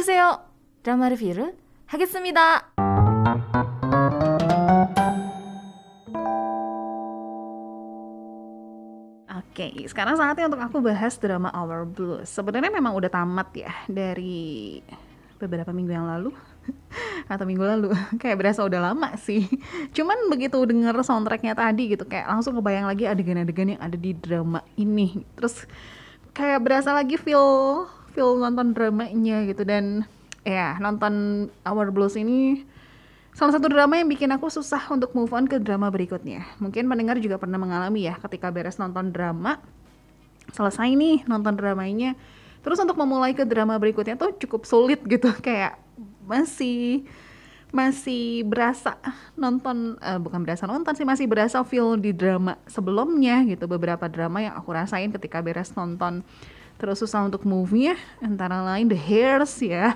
보세요. 드라마 리뷰를 하겠습니다. Oke, sekarang saatnya untuk aku bahas drama Our Blues. Sebenarnya memang udah tamat ya dari beberapa minggu yang lalu atau minggu lalu kayak berasa udah lama sih cuman begitu denger soundtracknya tadi gitu kayak langsung kebayang lagi adegan-adegan yang ada di drama ini terus kayak berasa lagi feel feel nonton dramanya gitu. Dan ya nonton Our Blues ini salah satu drama yang bikin aku susah untuk move on ke drama berikutnya. Mungkin pendengar juga pernah mengalami ya ketika beres nonton drama selesai nih nonton dramanya. Terus untuk memulai ke drama berikutnya tuh cukup sulit gitu. Kayak masih masih berasa nonton uh, bukan berasa nonton sih masih berasa feel di drama sebelumnya gitu. Beberapa drama yang aku rasain ketika beres nonton terus susah untuk move-nya antara lain The Hairs ya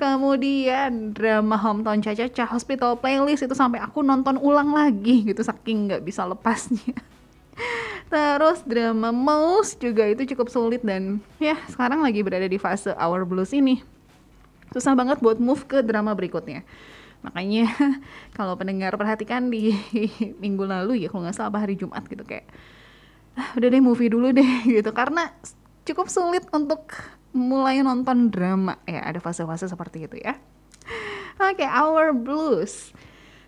kemudian drama Hometown Caca Hospital Playlist itu sampai aku nonton ulang lagi gitu saking nggak bisa lepasnya Terus drama Mouse juga itu cukup sulit dan ya sekarang lagi berada di fase Our Blues ini. Susah banget buat move ke drama berikutnya. Makanya kalau pendengar perhatikan di minggu lalu ya kalau nggak salah hari Jumat gitu kayak ah, udah deh movie dulu deh gitu karena cukup sulit untuk mulai nonton drama ya ada fase-fase seperti itu ya. Oke, okay, Our Blues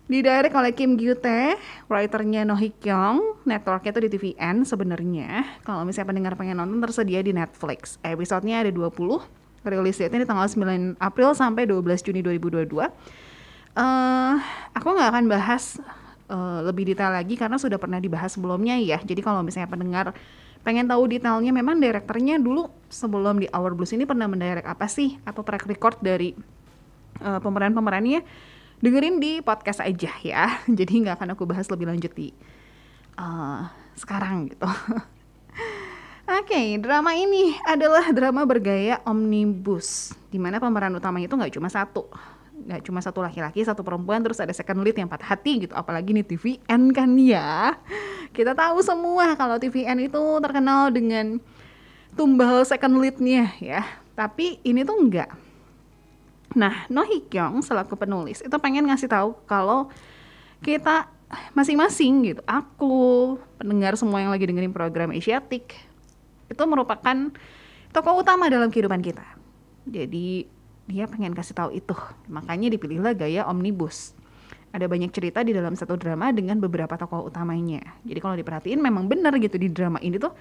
Didirect oleh Kim Gyu Tae, writernya No Hee Kyung, networknya itu di TVN sebenarnya. Kalau misalnya pendengar pengen nonton tersedia di Netflix. Episodenya ada 20, rilis date di tanggal 9 April sampai 12 Juni 2022. Uh, aku nggak akan bahas uh, lebih detail lagi karena sudah pernah dibahas sebelumnya ya. Jadi kalau misalnya pendengar pengen tahu detailnya, memang direkturnya dulu sebelum di Our Blues ini pernah mendirect apa sih? Atau track record dari uh, pemeran-pemerannya? Dengerin di podcast aja ya. Jadi nggak akan aku bahas lebih lanjut di uh, sekarang gitu. Oke, okay, drama ini adalah drama bergaya omnibus, di mana pemeran utamanya itu nggak cuma satu, nggak cuma satu laki-laki, satu perempuan, terus ada second lead yang patah hati gitu, apalagi nih TVN kan ya. Kita tahu semua kalau TVN itu terkenal dengan tumbal second leadnya ya, tapi ini tuh enggak Nah, No Hee Kyung selaku penulis itu pengen ngasih tahu kalau kita masing-masing gitu, aku, pendengar semua yang lagi dengerin program Asiatic, itu merupakan tokoh utama dalam kehidupan kita. Jadi dia pengen kasih tahu itu, makanya dipilihlah gaya omnibus. Ada banyak cerita di dalam satu drama dengan beberapa tokoh utamanya. Jadi kalau diperhatiin memang benar gitu di drama ini tuh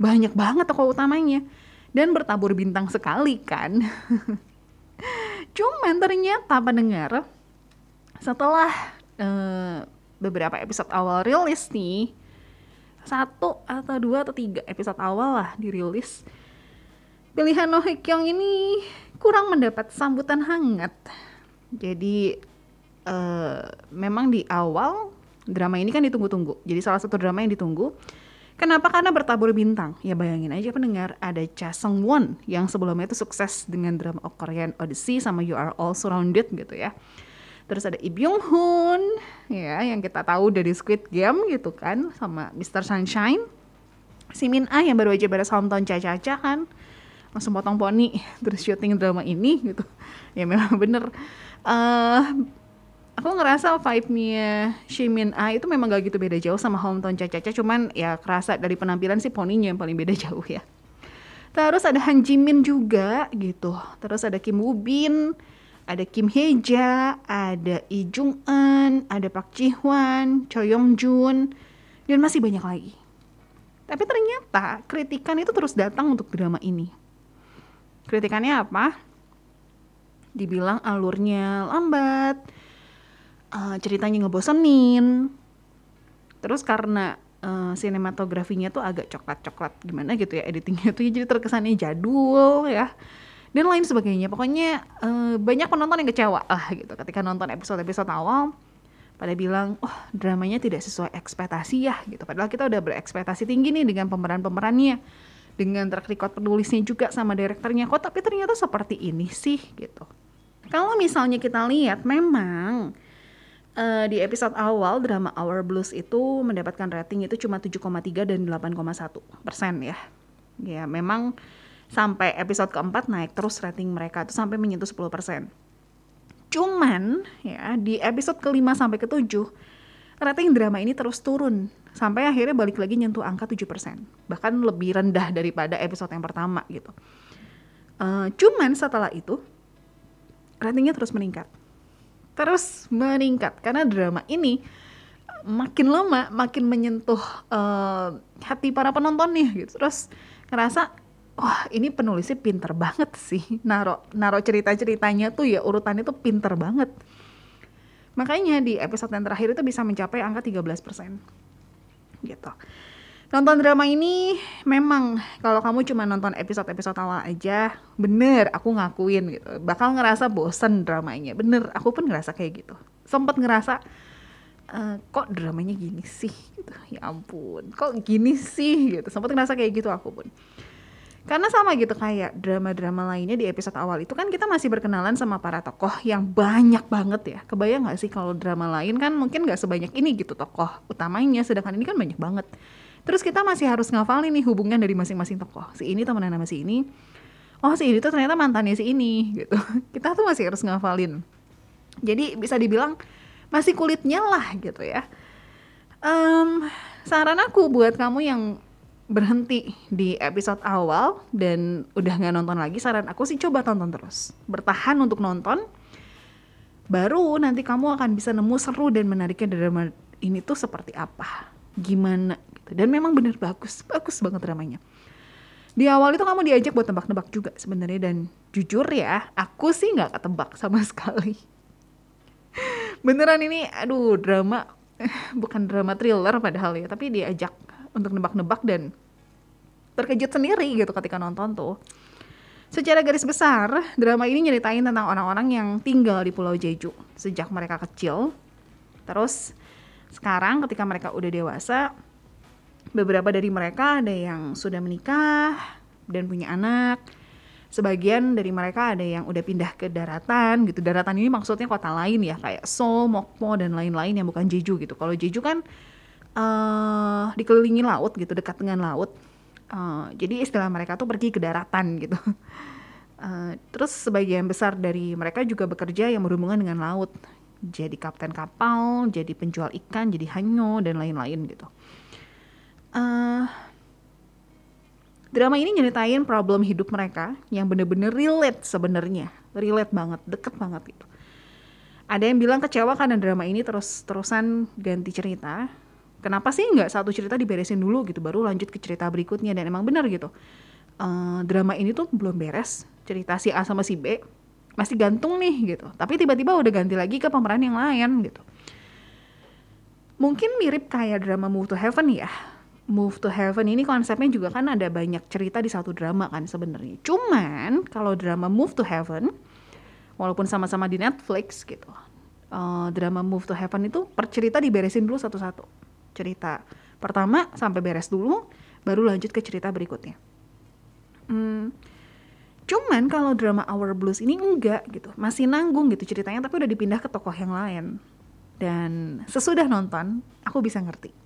banyak banget tokoh utamanya dan bertabur bintang sekali kan. Cuman ternyata pendengar setelah uh, beberapa episode awal rilis nih satu atau dua atau tiga episode awal lah dirilis pilihan No Hye ini kurang mendapat sambutan hangat jadi uh, memang di awal drama ini kan ditunggu-tunggu jadi salah satu drama yang ditunggu Kenapa? Karena bertabur bintang. Ya bayangin aja pendengar, ada Cha Sung Won yang sebelumnya itu sukses dengan drama Korean Odyssey sama You Are All Surrounded gitu ya. Terus ada Lee Byung Hun ya yang kita tahu dari Squid Game gitu kan sama Mr. Sunshine. Si Min Ah yang baru aja beres hometown Caca-Caca kan langsung potong poni terus syuting drama ini gitu. Ya memang bener. Uh, aku ngerasa vibe-nya Shimin A itu memang gak gitu beda jauh sama Hometown Caca-Caca cuman ya kerasa dari penampilan sih poninya yang paling beda jauh ya. Terus ada Han Jimin juga gitu. Terus ada Kim Woo Bin ada Kim Heja ada Lee Jung Eun ada Park Ji Hwan Choi Yong Jun dan masih banyak lagi. Tapi ternyata kritikan itu terus datang untuk drama ini kritikannya apa? Dibilang alurnya lambat uh, ceritanya ngebosenin. Terus karena uh, sinematografinya tuh agak coklat-coklat gimana gitu ya editingnya tuh jadi terkesannya jadul ya dan lain sebagainya. Pokoknya uh, banyak penonton yang kecewa lah gitu ketika nonton episode-episode awal. Pada bilang oh dramanya tidak sesuai ekspektasi ya gitu. Padahal kita udah berekspektasi tinggi nih dengan pemeran-pemerannya dengan track record penulisnya juga sama direkturnya kok tapi ternyata seperti ini sih gitu kalau misalnya kita lihat memang uh, di episode awal drama Our Blues itu mendapatkan rating itu cuma 7,3 dan 8,1 persen ya. Ya memang sampai episode keempat naik terus rating mereka tuh sampai menyentuh 10%. Cuman ya di episode kelima sampai ketujuh rating drama ini terus turun sampai akhirnya balik lagi nyentuh angka 7%. Bahkan lebih rendah daripada episode yang pertama gitu. Uh, cuman setelah itu ratingnya terus meningkat. Terus meningkat karena drama ini makin lama makin menyentuh uh, hati para penontonnya gitu. Terus ngerasa wah ini penulisnya pinter banget sih naro naro cerita ceritanya tuh ya urutannya tuh pinter banget makanya di episode yang terakhir itu bisa mencapai angka 13% gitu. Nonton drama ini memang kalau kamu cuma nonton episode-episode awal aja bener aku ngakuin gitu. Bakal ngerasa bosen dramanya. Bener aku pun ngerasa kayak gitu. Sempet ngerasa uh, kok dramanya gini sih? gitu. Ya ampun kok gini sih? gitu. Sempet ngerasa kayak gitu aku pun karena sama gitu kayak drama-drama lainnya di episode awal itu kan kita masih berkenalan sama para tokoh yang banyak banget ya. Kebayang gak sih kalau drama lain kan mungkin gak sebanyak ini gitu tokoh utamanya, sedangkan ini kan banyak banget. Terus kita masih harus ngafalin nih hubungan dari masing-masing tokoh. Si ini temenan sama si ini. Oh si ini tuh ternyata mantannya si ini gitu. Kita tuh masih harus ngafalin. Jadi bisa dibilang masih kulitnya lah gitu ya. Um, saran aku buat kamu yang berhenti di episode awal dan udah nggak nonton lagi saran aku sih coba tonton terus. Bertahan untuk nonton baru nanti kamu akan bisa nemu seru dan menariknya drama ini tuh seperti apa gimana gitu. Dan memang bener bagus bagus banget dramanya. Di awal itu kamu diajak buat tebak-tebak juga sebenarnya dan jujur ya aku sih nggak ketebak sama sekali. Beneran ini aduh drama bukan drama thriller padahal ya tapi diajak untuk nebak-nebak dan terkejut sendiri gitu ketika nonton tuh. Secara garis besar, drama ini nyeritain tentang orang-orang yang tinggal di Pulau Jeju sejak mereka kecil. Terus sekarang ketika mereka udah dewasa, beberapa dari mereka ada yang sudah menikah dan punya anak. Sebagian dari mereka ada yang udah pindah ke daratan gitu. Daratan ini maksudnya kota lain ya, kayak Seoul, Mokpo dan lain-lain yang bukan Jeju gitu. Kalau Jeju kan uh, dikelilingi laut gitu dekat dengan laut. Uh, jadi istilah mereka tuh pergi ke daratan gitu. Uh, terus sebagian besar dari mereka juga bekerja yang berhubungan dengan laut. Jadi kapten kapal jadi penjual ikan jadi hanyo dan lain-lain gitu. Uh, drama ini nyeritain problem hidup mereka yang bener-bener relate sebenarnya. Relate banget deket banget gitu. Ada yang bilang kecewa karena drama ini terus terusan ganti cerita kenapa sih nggak satu cerita diberesin dulu gitu baru lanjut ke cerita berikutnya dan emang benar gitu. Uh, drama ini tuh belum beres cerita si A sama si B masih gantung nih gitu. Tapi tiba-tiba udah ganti lagi ke pemeran yang lain gitu. Mungkin mirip kayak drama Move to Heaven ya. Move to Heaven ini konsepnya juga kan ada banyak cerita di satu drama kan sebenarnya. Cuman kalau drama Move to Heaven, walaupun sama-sama di Netflix gitu, uh, drama Move to Heaven itu per cerita diberesin dulu satu-satu cerita. Pertama sampai beres dulu baru lanjut ke cerita berikutnya. Hmm, cuman kalau drama Our Blues ini enggak gitu masih nanggung gitu ceritanya tapi udah dipindah ke tokoh yang lain. Dan sesudah nonton aku bisa ngerti.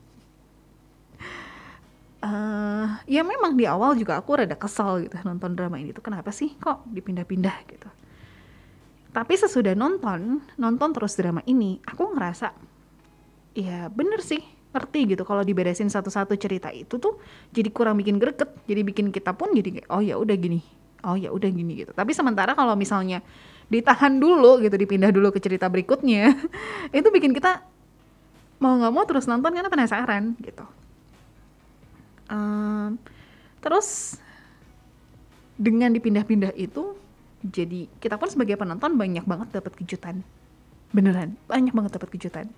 Uh, ya memang di awal juga aku rada kesal gitu nonton drama ini tuh kenapa sih kok dipindah-pindah gitu. Tapi sesudah nonton nonton terus drama ini aku ngerasa ya bener sih ngerti gitu kalau diberesin satu-satu cerita itu tuh jadi kurang bikin greget jadi bikin kita pun jadi kayak oh ya udah gini oh ya udah gini gitu. Tapi sementara kalau misalnya ditahan dulu gitu dipindah dulu ke cerita berikutnya itu bikin kita mau nggak mau terus nonton karena penasaran gitu. Um, terus dengan dipindah-pindah itu jadi kita pun sebagai penonton banyak banget dapat kejutan. Beneran banyak banget dapat kejutan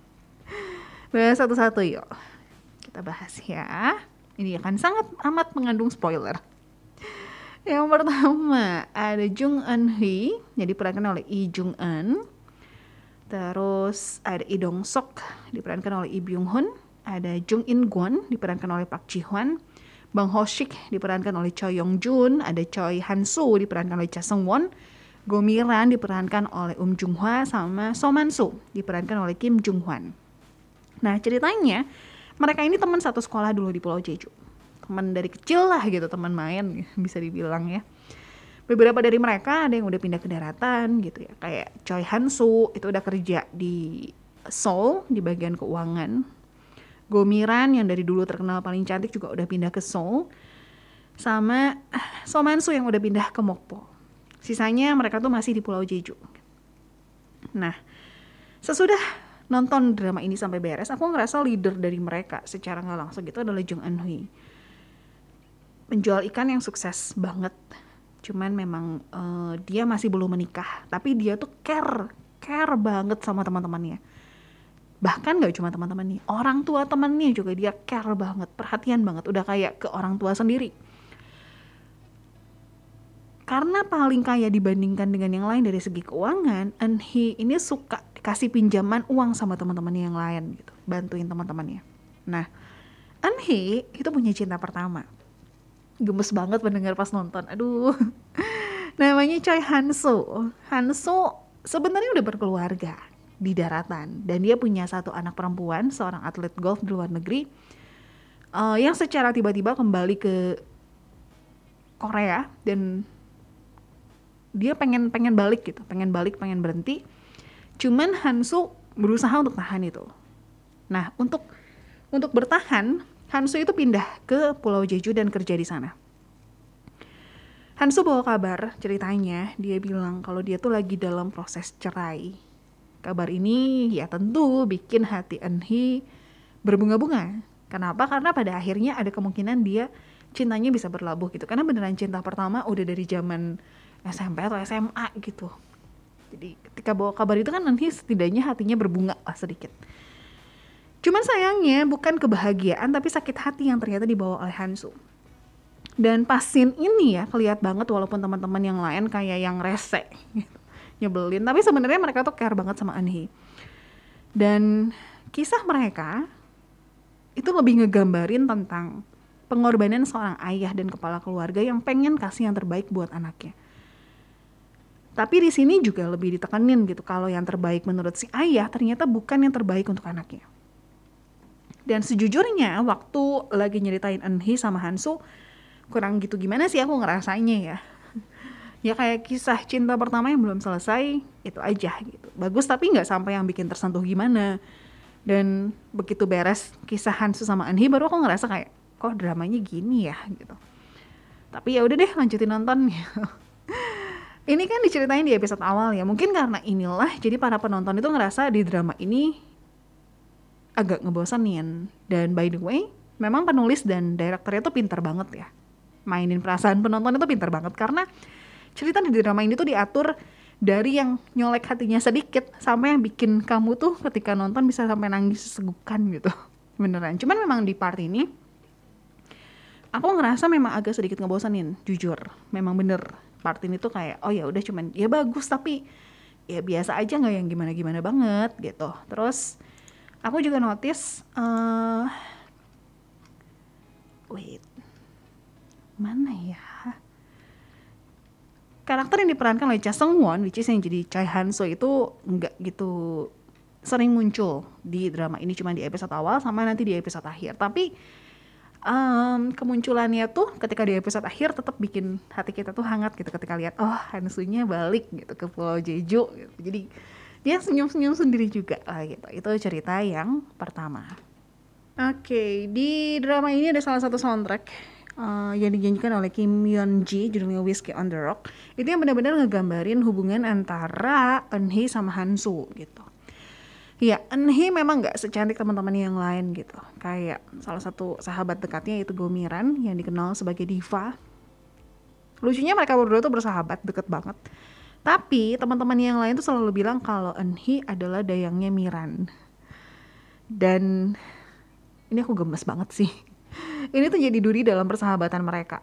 Bahas satu-satu yuk. Kita bahas ya. Ini akan sangat amat mengandung spoiler. Yang pertama ada Jung Eun Hee yang diperankan oleh Lee Jung Eun. Terus ada Lee Dong Sok diperankan oleh Lee Byung Hun. Ada Jung In Gwon diperankan oleh Park Ji Hwan. Bang Ho Sik diperankan oleh Choi Yong Jun. Ada Choi Han Soo diperankan oleh Cha Seung Won. Gomiran diperankan oleh Um Jung Hwa sama So Man Soo diperankan oleh Kim Jung Hwan. Nah ceritanya mereka ini teman satu sekolah dulu di Pulau Jeju. Teman dari kecil lah gitu, teman main bisa dibilang ya. beberapa dari mereka ada yang udah pindah ke daratan gitu ya. Kayak Choi Hansu itu udah kerja di Seoul di bagian keuangan. Gomiran yang dari dulu terkenal paling cantik juga udah pindah ke Seoul. Sama Somansu yang udah pindah ke Mokpo. Sisanya mereka tuh masih di Pulau Jeju. Nah sesudah nonton drama ini sampai beres aku ngerasa leader dari mereka secara nggak langsung gitu adalah Jung Eun Hui. Penjual ikan yang sukses banget. Cuman memang uh, dia masih belum menikah tapi dia tuh care care banget sama teman-temannya. Bahkan gak cuma teman-teman nih orang tua temannya juga dia care banget perhatian banget udah kayak ke orang tua sendiri. Karena paling kaya dibandingkan dengan yang lain dari segi keuangan Enhi ini suka kasih pinjaman uang sama teman-temannya yang lain gitu bantuin teman-temannya nah Enhi itu punya cinta pertama gemes banget mendengar pas nonton. Aduh. Namanya Choi Hanso. Hanso sebenarnya udah berkeluarga di daratan dan dia punya satu anak perempuan, seorang atlet golf di luar negeri. Uh, yang secara tiba-tiba kembali ke Korea dan dia pengen pengen balik gitu, pengen balik, pengen berhenti. Cuman Hanso berusaha untuk tahan itu. Nah, untuk untuk bertahan, Hansu itu pindah ke Pulau Jeju dan kerja di sana. Hansu bawa kabar ceritanya, dia bilang kalau dia tuh lagi dalam proses cerai. Kabar ini ya tentu bikin hati Enhi berbunga-bunga. Kenapa? Karena pada akhirnya ada kemungkinan dia cintanya bisa berlabuh gitu. Karena beneran cinta pertama udah dari zaman SMP atau SMA gitu. Jadi ketika bawa kabar itu kan nanti setidaknya hatinya berbunga lah sedikit. Cuman sayangnya bukan kebahagiaan tapi sakit hati yang ternyata dibawa oleh Hansu. Dan pas scene ini ya kelihat banget walaupun teman-teman yang lain kayak yang rese nyebelin tapi sebenarnya mereka tuh care banget sama Anhi. Dan kisah mereka itu lebih ngegambarin tentang pengorbanan seorang ayah dan kepala keluarga yang pengen kasih yang terbaik buat anaknya. Tapi di sini juga lebih ditekenin gitu kalau yang terbaik menurut si ayah ternyata bukan yang terbaik untuk anaknya. Dan sejujurnya waktu lagi nyeritain Enhi sama Hansu kurang gitu gimana sih aku ngerasainnya ya. ya kayak kisah cinta pertama yang belum selesai itu aja gitu. Bagus tapi nggak sampai yang bikin tersentuh gimana. Dan begitu beres kisah Hansu sama Enhi baru aku ngerasa kayak kok dramanya gini ya gitu. Tapi ya udah deh lanjutin nonton ini kan diceritain di episode awal ya. Mungkin karena inilah jadi para penonton itu ngerasa di drama ini agak ngebosenin. Dan by the way, memang penulis dan direkturnya tuh pintar banget ya. Mainin perasaan penonton itu pintar banget karena cerita di drama ini tuh diatur dari yang nyolek hatinya sedikit sampai yang bikin kamu tuh ketika nonton bisa sampai nangis segukan gitu. Beneran. Cuman memang di part ini aku ngerasa memang agak sedikit ngebosenin, jujur. Memang bener part ini tuh kayak oh ya udah cuman ya bagus tapi ya biasa aja nggak yang gimana-gimana banget gitu. Terus aku juga notice uh, wait mana ya karakter yang diperankan oleh Cha Seung Won which is yang jadi Choi Han So itu nggak gitu sering muncul di drama ini cuma di episode awal sama nanti di episode akhir tapi um, kemunculannya tuh ketika di episode akhir tetap bikin hati kita tuh hangat gitu ketika lihat oh Han nya balik gitu ke Pulau Jeju gitu. jadi dia senyum-senyum sendiri juga lah gitu. Itu cerita yang pertama. Oke, okay, di drama ini ada salah satu soundtrack uh, yang dijanjikan oleh Kim Yeon Ji judulnya Whiskey on the Rock. Itu yang benar-benar ngegambarin hubungan antara Eunhee sama Hansu gitu. Ya, Eunhee memang nggak secantik teman-teman yang lain gitu. Kayak salah satu sahabat dekatnya yaitu Gomiran yang dikenal sebagai diva. Lucunya mereka berdua tuh bersahabat, deket banget. Tapi teman-teman yang lain tuh selalu bilang kalau Enhi adalah dayangnya Miran. Dan ini aku gemes banget sih. Ini tuh jadi duri dalam persahabatan mereka.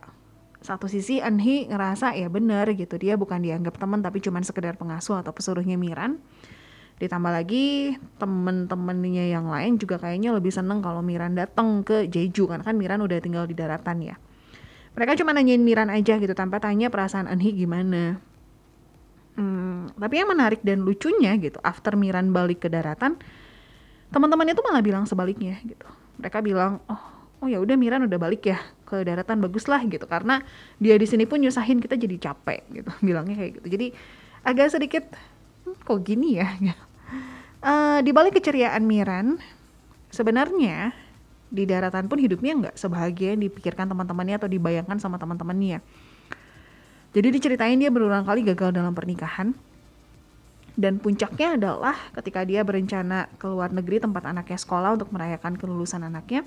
Satu sisi Enhi ngerasa ya bener gitu dia bukan dianggap teman tapi cuma sekedar pengasuh atau pesuruhnya Miran. Ditambah lagi temen-temennya yang lain juga kayaknya lebih seneng kalau Miran datang ke Jeju kan kan Miran udah tinggal di daratan ya. Mereka cuma nanyain Miran aja gitu tanpa tanya perasaan Enhi gimana Hmm, tapi yang menarik dan lucunya gitu, after Miran balik ke daratan, teman-teman itu malah bilang sebaliknya gitu. Mereka bilang, oh, oh ya udah Miran udah balik ya ke daratan bagus lah gitu karena dia di sini pun nyusahin kita jadi capek gitu bilangnya kayak gitu jadi agak sedikit hmm, kok gini ya uh, di balik keceriaan Miran sebenarnya di daratan pun hidupnya nggak sebahagia yang dipikirkan teman-temannya atau dibayangkan sama teman-temannya jadi diceritain dia berulang kali gagal dalam pernikahan dan puncaknya adalah ketika dia berencana ke luar negeri tempat anaknya sekolah untuk merayakan kelulusan anaknya.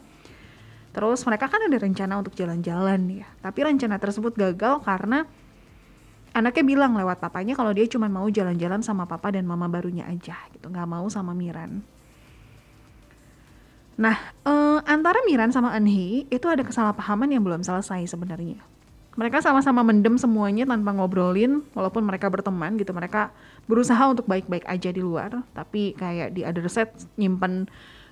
Terus mereka kan ada rencana untuk jalan-jalan ya. Tapi rencana tersebut gagal karena anaknya bilang lewat papanya kalau dia cuma mau jalan-jalan sama papa dan mama barunya aja gitu. Nggak mau sama Miran. Nah, eh, antara Miran sama Anhi itu ada kesalahpahaman yang belum selesai sebenarnya mereka sama-sama mendem semuanya tanpa ngobrolin walaupun mereka berteman gitu mereka berusaha untuk baik-baik aja di luar tapi kayak di other set nyimpen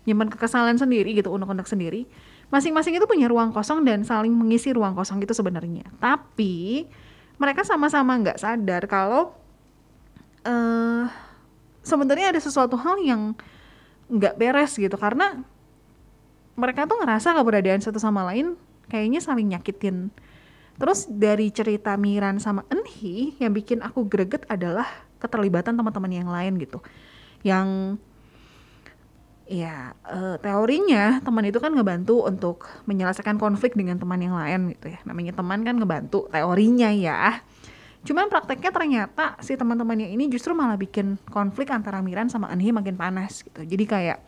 nyimpen kekesalan sendiri gitu unek-unek sendiri masing-masing itu punya ruang kosong dan saling mengisi ruang kosong itu sebenarnya tapi mereka sama-sama nggak sadar kalau uh, sebenarnya ada sesuatu hal yang nggak beres gitu karena mereka tuh ngerasa keberadaan satu sama lain kayaknya saling nyakitin Terus dari cerita Miran sama Enhi yang bikin aku greget adalah keterlibatan teman-teman yang lain gitu. Yang ya uh, teorinya teman itu kan ngebantu untuk menyelesaikan konflik dengan teman yang lain gitu ya. Namanya teman kan ngebantu teorinya ya. Cuman prakteknya ternyata si teman-temannya ini justru malah bikin konflik antara Miran sama Enhi makin panas gitu. Jadi kayak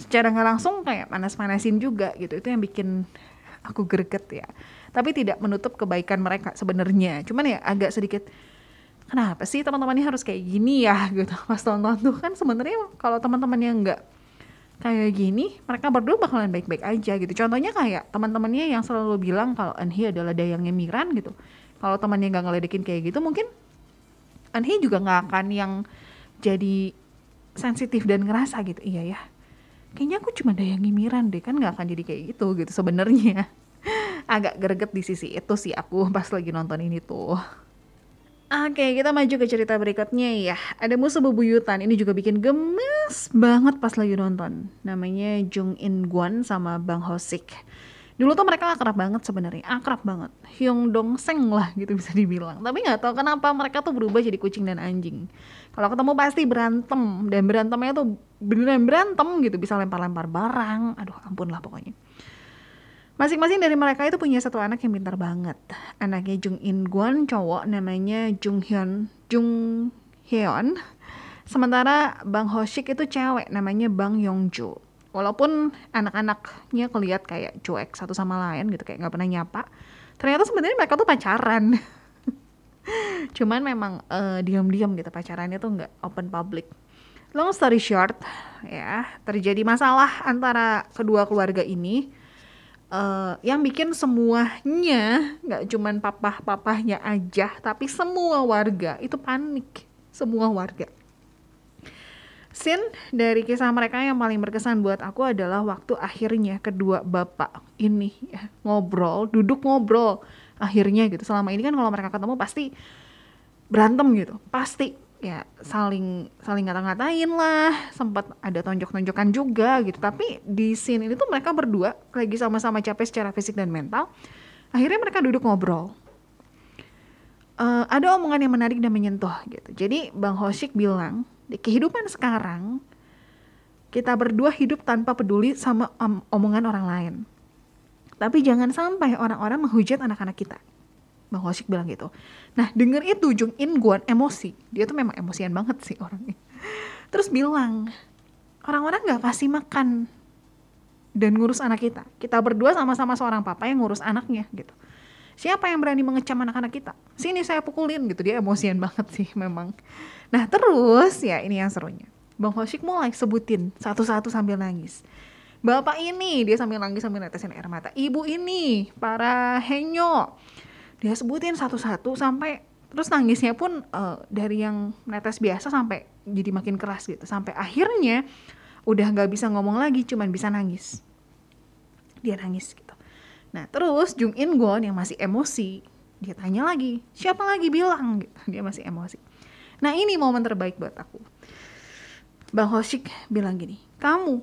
secara nggak langsung kayak panas-panasin juga gitu. Itu yang bikin aku greget ya tapi tidak menutup kebaikan mereka sebenarnya cuman ya agak sedikit kenapa sih teman-temannya harus kayak gini ya gitu pas tonton tuh kan sebenarnya kalau teman-teman yang nggak kayak gini mereka berdua bakalan baik-baik aja gitu. Contohnya kayak teman-temannya yang selalu bilang kalau Anhi adalah dayangnya Miran gitu. Kalau temannya nggak ngeledekin kayak gitu mungkin Anhi juga nggak akan yang jadi sensitif dan ngerasa gitu. Iya ya. Kayaknya aku cuma dayangi Miran deh kan nggak akan jadi kayak gitu gitu sebenarnya. Agak greget di sisi itu sih aku pas lagi nonton ini tuh Oke, kita maju ke cerita berikutnya ya. Ada musuh bebuyutan. Ini juga bikin gemes banget pas lagi nonton. Namanya Jung In Guan sama Bang Hosik. Dulu tuh mereka akrab banget sebenarnya, akrab banget. Hyung Dong Seng lah gitu bisa dibilang. Tapi nggak tahu kenapa mereka tuh berubah jadi kucing dan anjing. Kalau ketemu pasti berantem dan berantemnya tuh beneran berantem gitu, bisa lempar-lempar barang. Aduh, ampun lah pokoknya. Masing-masing dari mereka itu punya satu anak yang pintar banget. Anaknya Jung In Guan cowok namanya Jung Hyun Jung Hyun. Sementara Bang Hoshik itu cewek namanya Bang Yongju. Walaupun anak-anaknya keliat kayak cuek satu sama lain gitu kayak nggak pernah nyapa. Ternyata sebenarnya mereka tuh pacaran. Cuman memang uh, diam-diam gitu pacarannya tuh nggak open public. Long story short, ya terjadi masalah antara kedua keluarga ini uh, yang bikin semuanya nggak cuman papa-papahnya aja tapi semua warga itu panik. Semua warga. Scene dari kisah mereka yang paling berkesan buat aku adalah waktu akhirnya kedua bapak ini ya, ngobrol, duduk ngobrol akhirnya gitu. Selama ini kan kalau mereka ketemu pasti berantem gitu, pasti ya saling saling ngata-ngatain lah sempat ada tonjok-tonjokan juga gitu. Tapi di scene ini tuh mereka berdua lagi sama-sama capek secara fisik dan mental. Akhirnya mereka duduk ngobrol. Uh, ada omongan yang menarik dan menyentuh gitu. Jadi bang Hoshik bilang di kehidupan sekarang kita berdua hidup tanpa peduli sama om omongan orang lain. Tapi jangan sampai orang-orang menghujat anak-anak kita Bang Hoshik bilang gitu. Nah denger itu Jung In Guan emosi. Dia tuh memang emosian banget sih orangnya. Terus bilang, orang-orang gak kasih makan dan ngurus anak kita. Kita berdua sama-sama seorang papa yang ngurus anaknya gitu. Siapa yang berani mengecam anak-anak kita? Sini saya pukulin gitu. Dia emosian banget sih memang. Nah terus ya ini yang serunya. Bang Hoshik mulai sebutin satu-satu sambil nangis. Bapak ini, dia sambil nangis sambil netesin air mata. Ibu ini, para henyo dia sebutin satu-satu sampai terus nangisnya pun uh, dari yang netes biasa sampai jadi makin keras gitu. Sampai akhirnya udah nggak bisa ngomong lagi cuman bisa nangis. Dia nangis gitu. Nah terus Jung In Gon yang masih emosi dia tanya lagi siapa lagi bilang? Gitu. Dia masih emosi. Nah ini momen terbaik buat aku. Bang Hoshik bilang gini kamu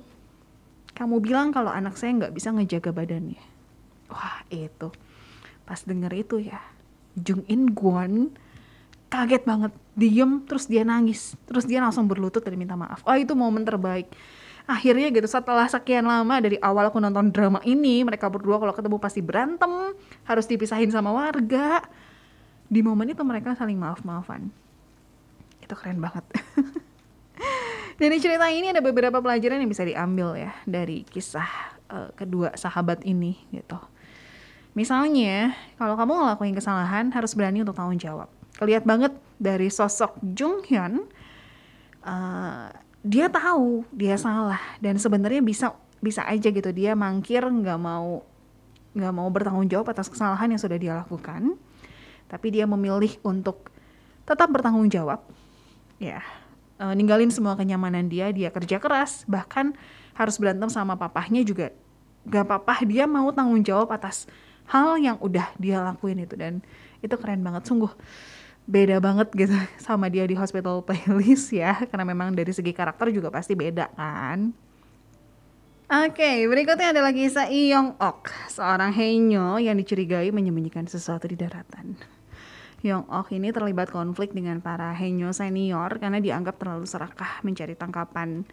kamu bilang kalau anak saya nggak bisa ngejaga badannya. Wah itu pas denger itu ya Jung In Gwon kaget banget diem terus dia nangis terus dia langsung berlutut dan minta maaf. Oh itu momen terbaik. Akhirnya gitu setelah sekian lama dari awal aku nonton drama ini mereka berdua kalau ketemu pasti berantem harus dipisahin sama warga. Di momen itu mereka saling maaf-maafan. Itu keren banget. Dari cerita ini ada beberapa pelajaran yang bisa diambil ya dari kisah uh, kedua sahabat ini gitu misalnya kalau kamu ngelakuin kesalahan harus berani untuk tanggung jawab. Kelihat banget dari sosok Jung Hyun, uh, dia tahu dia salah dan sebenarnya bisa bisa aja gitu. Dia mangkir nggak mau nggak mau bertanggung jawab atas kesalahan yang sudah dia lakukan, tapi dia memilih untuk tetap bertanggung jawab, ya uh, ninggalin semua kenyamanan dia, dia kerja keras, bahkan harus berantem sama papahnya juga. Gak apa-apa dia mau tanggung jawab atas hal yang udah dia lakuin itu dan itu keren banget sungguh beda banget gitu sama dia di hospital playlist ya karena memang dari segi karakter juga pasti beda kan Oke, okay, berikutnya adalah kisah Iyong Ok, seorang henyo yang dicurigai menyembunyikan sesuatu di daratan. Yong Ok ini terlibat konflik dengan para henyo senior karena dianggap terlalu serakah mencari tangkapan.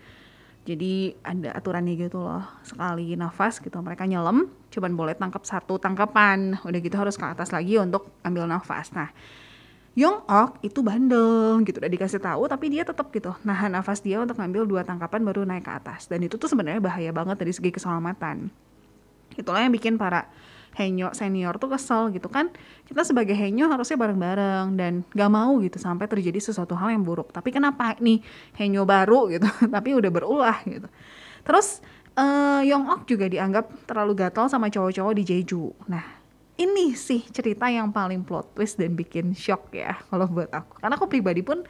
Jadi ada aturannya gitu loh, sekali nafas gitu mereka nyelam, cuman boleh tangkap satu tangkapan. Udah gitu harus ke atas lagi untuk ambil nafas. Nah, Yong Ok itu bandel gitu udah dikasih tahu tapi dia tetap gitu nahan nafas dia untuk ngambil dua tangkapan baru naik ke atas dan itu tuh sebenarnya bahaya banget dari segi keselamatan itulah yang bikin para henyo senior tuh kesel gitu kan. Kita sebagai henyo harusnya bareng-bareng dan gak mau gitu sampai terjadi sesuatu hal yang buruk. Tapi kenapa nih henyo baru gitu tapi udah berulah gitu. Terus uh, Yong Ok juga dianggap terlalu gatal sama cowok-cowok di Jeju. Nah ini sih cerita yang paling plot twist dan bikin shock ya kalau buat aku. Karena aku pribadi pun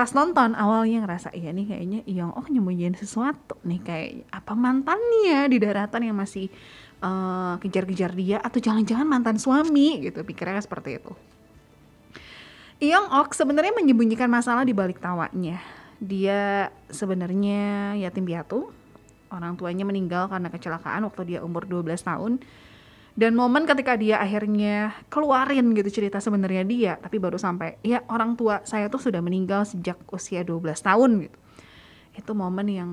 pas nonton awalnya ngerasa iya nih kayaknya Iyong oh nyembunyiin sesuatu nih kayak apa mantannya di daratan yang masih uh, kejar-kejar dia atau jangan-jangan mantan suami gitu. Pikirnya seperti itu. Iyong Ok sebenarnya menyembunyikan masalah di balik tawanya. Dia sebenarnya yatim piatu. Orang tuanya meninggal karena kecelakaan waktu dia umur 12 tahun. Dan momen ketika dia akhirnya keluarin gitu cerita sebenarnya dia tapi baru sampai ya orang tua saya tuh sudah meninggal sejak usia 12 tahun gitu. Itu momen yang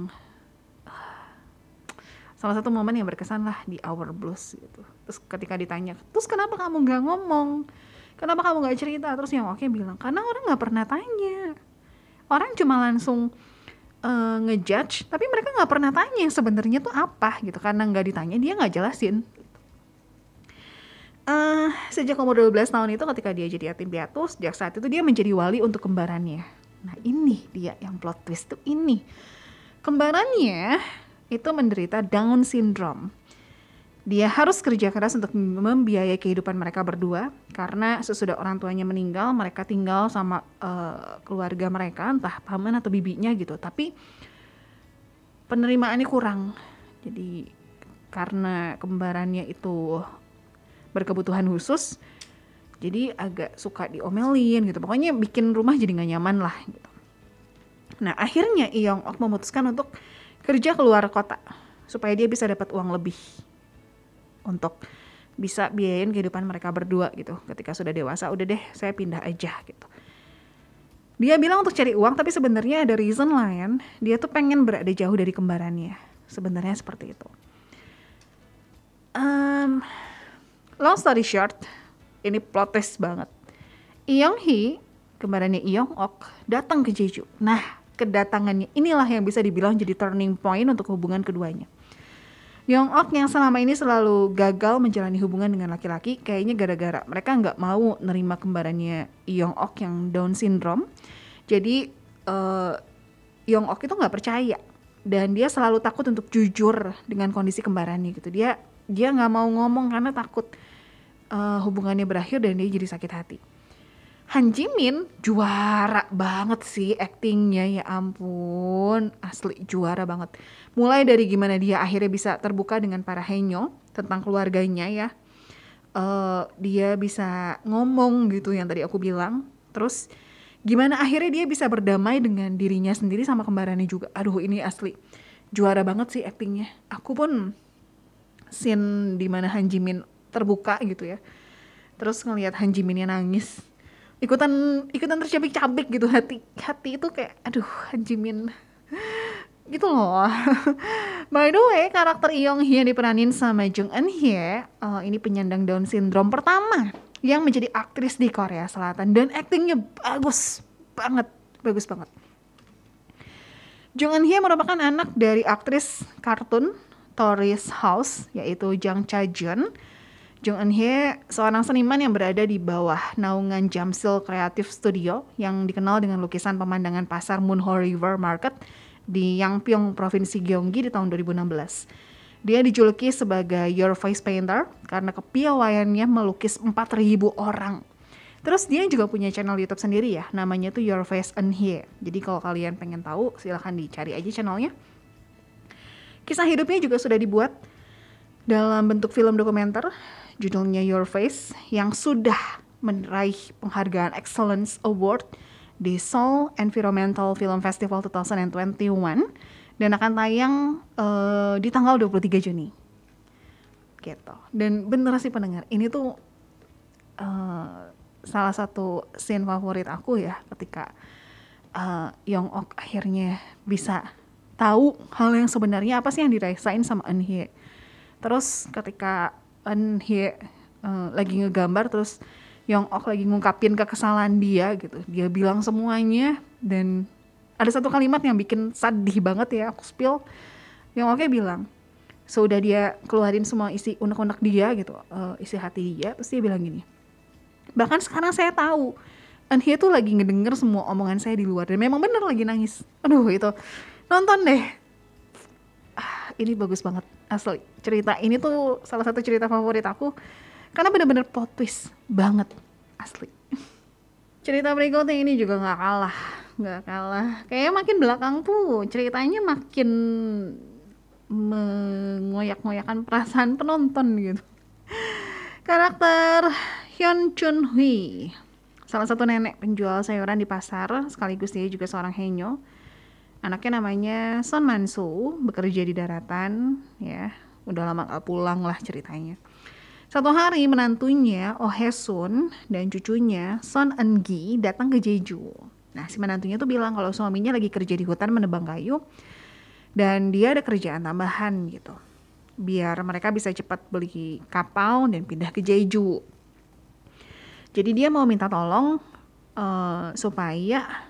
salah satu momen yang berkesan lah di Our Blues gitu. Terus ketika ditanya terus kenapa kamu nggak ngomong? Kenapa kamu nggak cerita? Terus yang oke bilang karena orang nggak pernah tanya. Orang cuma langsung uh, ngejudge tapi mereka nggak pernah tanya sebenarnya tuh apa gitu. Karena nggak ditanya dia nggak jelasin. Uh, sejak umur 12 tahun itu ketika dia jadi yatim piatu, sejak saat itu dia menjadi wali untuk kembarannya. Nah ini dia yang plot twist tuh ini. Kembarannya itu menderita Down syndrome. Dia harus kerja keras untuk membiayai kehidupan mereka berdua karena sesudah orang tuanya meninggal mereka tinggal sama uh, keluarga mereka entah paman atau bibinya gitu. Tapi penerimaannya kurang. Jadi karena kembarannya itu berkebutuhan khusus jadi agak suka diomelin gitu pokoknya bikin rumah jadi nggak nyaman lah gitu nah akhirnya Iyong Ok memutuskan untuk kerja keluar kota supaya dia bisa dapat uang lebih untuk bisa biayain kehidupan mereka berdua gitu. Ketika sudah dewasa udah deh saya pindah aja gitu. Dia bilang untuk cari uang tapi sebenarnya ada reason lain. Dia tuh pengen berada jauh dari kembarannya. Sebenarnya seperti itu. Um, long story short, ini plot banget. Iyong Hee, kembarannya Iyong Ok, datang ke Jeju. Nah, kedatangannya inilah yang bisa dibilang jadi turning point untuk hubungan keduanya. Yong Ok yang selama ini selalu gagal menjalani hubungan dengan laki-laki, kayaknya gara-gara mereka nggak mau nerima kembarannya Yong Ok yang Down syndrome. Jadi uh, Yong Ok itu nggak percaya dan dia selalu takut untuk jujur dengan kondisi kembarannya gitu. Dia dia nggak mau ngomong karena takut uh, hubungannya berakhir dan dia jadi sakit hati. Han Jimin juara banget sih actingnya ya ampun. Asli juara banget. Mulai dari gimana dia akhirnya bisa terbuka dengan para Henyo tentang keluarganya ya. Uh, dia bisa ngomong gitu yang tadi aku bilang. Terus gimana akhirnya dia bisa berdamai dengan dirinya sendiri sama kembarannya juga. Aduh ini asli juara banget sih actingnya aku pun scene di mana Han Jimin terbuka gitu ya. Terus ngelihat Han Jiminnya nangis ikutan ikutan tercabik-cabik gitu hati hati itu kayak aduh Jimin gitu loh. By the way, karakter Yong Hye diperanin sama Jung Eun Hye uh, ini penyandang Down syndrome pertama yang menjadi aktris di Korea Selatan dan aktingnya bagus banget, bagus banget. Jung Eun Hye merupakan anak dari aktris kartun Tourist House yaitu Jang Cha Jun. Jung Eun Hye seorang seniman yang berada di bawah naungan Jamsil Creative Studio yang dikenal dengan lukisan pemandangan pasar Munho River Market di Yangpyeong, Provinsi Gyeonggi di tahun 2016. Dia dijuluki sebagai Your Face Painter karena kepiawaiannya melukis 4.000 orang. Terus dia juga punya channel YouTube sendiri ya, namanya tuh Your Face and Here. Jadi kalau kalian pengen tahu, silahkan dicari aja channelnya. Kisah hidupnya juga sudah dibuat dalam bentuk film dokumenter, judulnya Your Face, yang sudah meraih penghargaan Excellence Award di Seoul Environmental Film Festival 2021 dan akan tayang uh, di tanggal 23 Juni. Gitu. Dan bener sih pendengar, ini tuh uh, salah satu scene favorit aku ya ketika uh, Yong Ok akhirnya bisa tahu hal yang sebenarnya apa sih yang dirasain sama Eun Hye. Terus ketika Eun Hye uh, lagi ngegambar terus Yong Ok lagi ngungkapin kekesalan dia gitu. Dia bilang semuanya dan ada satu kalimat yang bikin sedih banget ya aku spill. Yong Ok bilang, sudah dia keluarin semua isi unek-unek dia gitu, uh, isi hati dia, terus dia bilang gini. Bahkan sekarang saya tahu, he tuh lagi ngedenger semua omongan saya di luar dan memang bener lagi nangis. Aduh itu nonton deh. Ah, ini bagus banget asli. Cerita ini tuh salah satu cerita favorit aku. Karena bener-bener plot twist banget asli. Cerita berikutnya ini juga nggak kalah nggak kalah. Kayaknya makin belakang tuh ceritanya makin mengoyak-ngoyakan perasaan penonton gitu. Karakter Hyun Chun Hui salah satu nenek penjual sayuran di pasar sekaligus dia juga seorang henyo anaknya namanya Son Mansu bekerja di daratan ya udah lama gak pulang lah ceritanya satu hari menantunya Oh Hesun dan cucunya Son Eun Gi datang ke Jeju. Nah si menantunya tuh bilang kalau suaminya lagi kerja di hutan menebang kayu dan dia ada kerjaan tambahan gitu. Biar mereka bisa cepat beli kapal dan pindah ke Jeju. Jadi dia mau minta tolong uh, supaya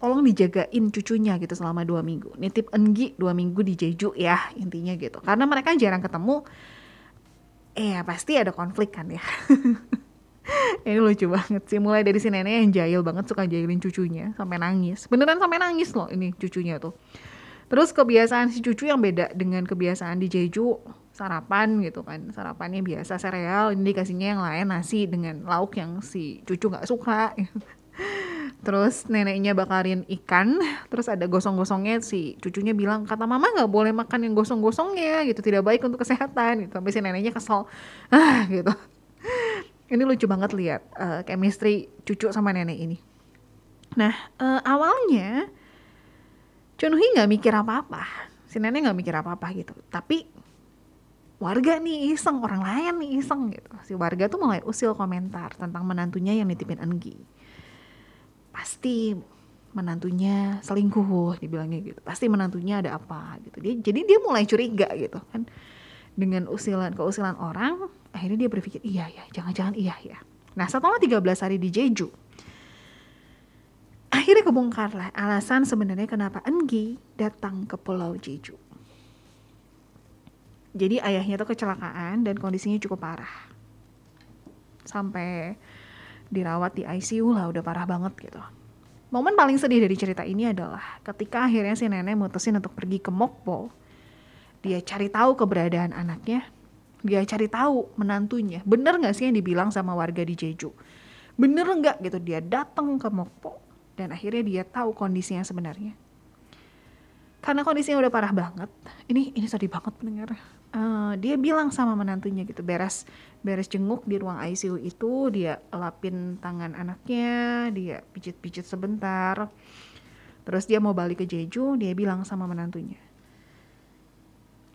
tolong dijagain cucunya gitu selama dua minggu. Nitip Engi dua minggu di Jeju ya intinya gitu. Karena mereka jarang ketemu eh ya pasti ada konflik kan ya. Ini lucu banget sih. Mulai dari si nenek yang jahil banget suka jahilin cucunya sampai nangis. Beneran sampai nangis loh ini cucunya tuh. Terus kebiasaan si cucu yang beda dengan kebiasaan di Jeju sarapan gitu kan. Sarapannya biasa sereal ini dikasihnya yang lain nasi dengan lauk yang si cucu nggak suka terus neneknya bakarin ikan terus ada gosong-gosongnya si cucunya bilang kata mama nggak boleh makan yang gosong-gosongnya gitu tidak baik untuk kesehatan gitu. Sampai si neneknya kesel. Ah gitu. Ini lucu banget lihat uh, chemistry cucu sama nenek ini. Nah uh, awalnya Chunhui nggak mikir apa-apa. Si nenek nggak mikir apa-apa gitu. Tapi warga nih iseng orang lain nih iseng gitu. Si warga tuh mulai usil komentar tentang menantunya yang nitipin Enggi pasti menantunya selingkuh dibilangnya gitu. Pasti menantunya ada apa gitu. Dia jadi dia mulai curiga gitu kan. Dengan usilan keusilan orang akhirnya dia berpikir iya ya jangan-jangan iya ya nah setelah 13 hari di Jeju akhirnya kebongkar lah alasan sebenarnya kenapa Enggi datang ke Pulau Jeju. Jadi ayahnya tuh kecelakaan dan kondisinya cukup parah. Sampai dirawat di ICU lah udah parah banget gitu. Momen paling sedih dari cerita ini adalah ketika akhirnya si nenek mutusin untuk pergi ke Mokpo. Dia cari tahu keberadaan anaknya. Dia cari tahu menantunya. Bener gak sih yang dibilang sama warga di Jeju? Bener nggak gitu dia datang ke Mokpo. Dan akhirnya dia tahu kondisinya sebenarnya. Karena kondisinya udah parah banget. Ini ini sedih banget pendengar uh, dia bilang sama menantunya gitu beres beres jenguk di ruang ICU itu dia lapin tangan anaknya dia pijit-pijit sebentar terus dia mau balik ke Jeju dia bilang sama menantunya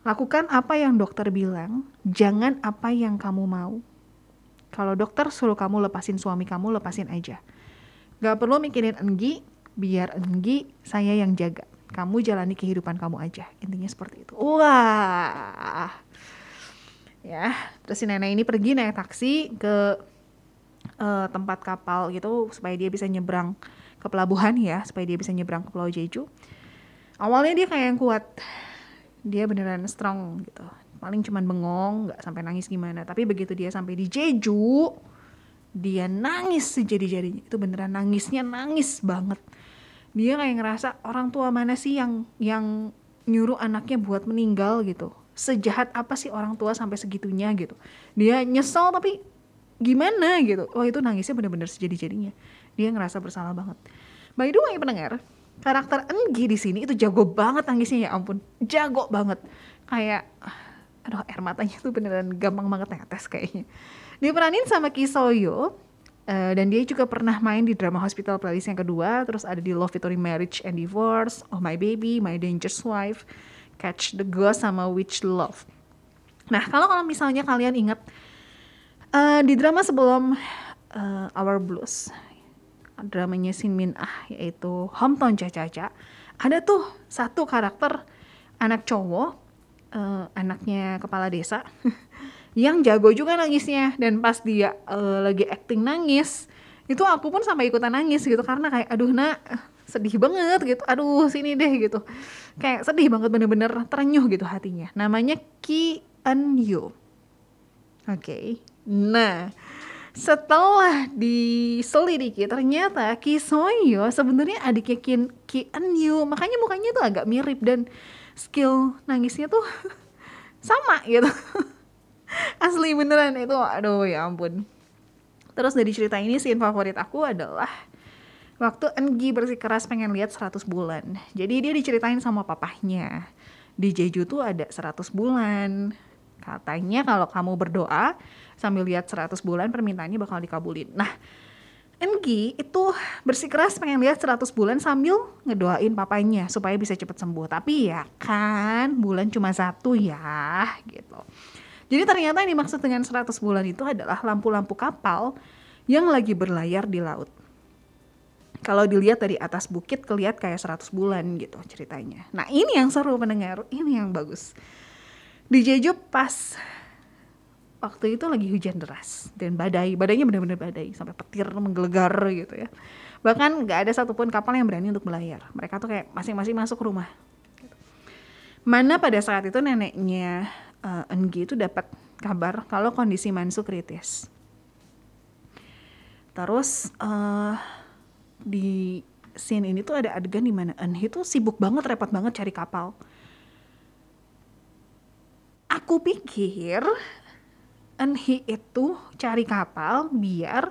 Lakukan apa yang dokter bilang, jangan apa yang kamu mau. Kalau dokter suruh kamu lepasin suami kamu, lepasin aja. Gak perlu mikirin Enggi, biar Enggi saya yang jaga. Kamu jalani kehidupan kamu aja. Intinya seperti itu. Wah. Ya, terus si nenek ini pergi naik taksi ke uh, tempat kapal gitu supaya dia bisa nyebrang ke pelabuhan ya, supaya dia bisa nyebrang ke Pulau Jeju. Awalnya dia kayak yang kuat, dia beneran strong gitu paling cuman bengong nggak sampai nangis gimana tapi begitu dia sampai di Jeju dia nangis sejadi-jadinya itu beneran nangisnya nangis banget dia kayak ngerasa orang tua mana sih yang yang nyuruh anaknya buat meninggal? gitu. Sejahat apa sih orang tua sampai segitunya gitu. Dia nyesel tapi gimana gitu. Wah itu nangisnya bener-bener sejadi-jadinya. Dia ngerasa bersalah banget. By the way pendengar karakter Enggi di sini itu jago banget nangisnya ya ampun. Jago banget. Kayak aduh air matanya tuh beneran gampang banget netes kayaknya. Diperanin sama Kisoyo uh, dan dia juga pernah main di drama Hospital Playlist yang kedua terus ada di Love Victory Marriage and Divorce Oh My Baby My Dangerous Wife Catch the Ghost sama Witch Love. Nah kalau kalau misalnya kalian ingat uh, di drama sebelum uh, Our Blues dramanya Shin Min Ah yaitu Hometown Caca ada tuh satu karakter anak cowok uh, anaknya kepala desa yang jago juga nangisnya. Dan pas dia uh, lagi acting nangis itu aku pun sampai ikutan nangis gitu. Karena kayak aduh nak sedih banget gitu. Aduh sini deh gitu. Kayak sedih banget bener-bener terenyuh gitu hatinya. Namanya Ki Eun Yoo oke. Okay. nah setelah diselidiki ternyata Ki Soyo sebenarnya adiknya Ki, Ki Eun makanya mukanya tuh agak mirip dan skill nangisnya tuh sama gitu asli beneran itu aduh ya ampun terus dari cerita ini scene favorit aku adalah waktu Engi bersikeras pengen lihat 100 bulan jadi dia diceritain sama papahnya di Jeju tuh ada 100 bulan katanya kalau kamu berdoa sambil lihat 100 bulan permintaannya bakal dikabulin. Nah, Engi itu bersikeras pengen lihat 100 bulan sambil ngedoain papanya supaya bisa cepet sembuh. Tapi ya kan bulan cuma satu ya gitu. Jadi ternyata yang dimaksud dengan 100 bulan itu adalah lampu-lampu kapal yang lagi berlayar di laut. Kalau dilihat dari atas bukit kelihat kayak 100 bulan gitu ceritanya. Nah ini yang seru pendengar, ini yang bagus. Di Jeju pas waktu itu lagi hujan deras dan badai badainya benar-benar badai sampai petir menggelegar gitu ya bahkan nggak ada satupun kapal yang berani untuk melayar mereka tuh kayak masing-masing masuk rumah mana pada saat itu neneknya uh, Engi itu dapat kabar kalau kondisi Mansu kritis terus uh, di scene ini tuh ada adegan di mana Engi tuh sibuk banget repot banget cari kapal aku pikir Enhi itu cari kapal biar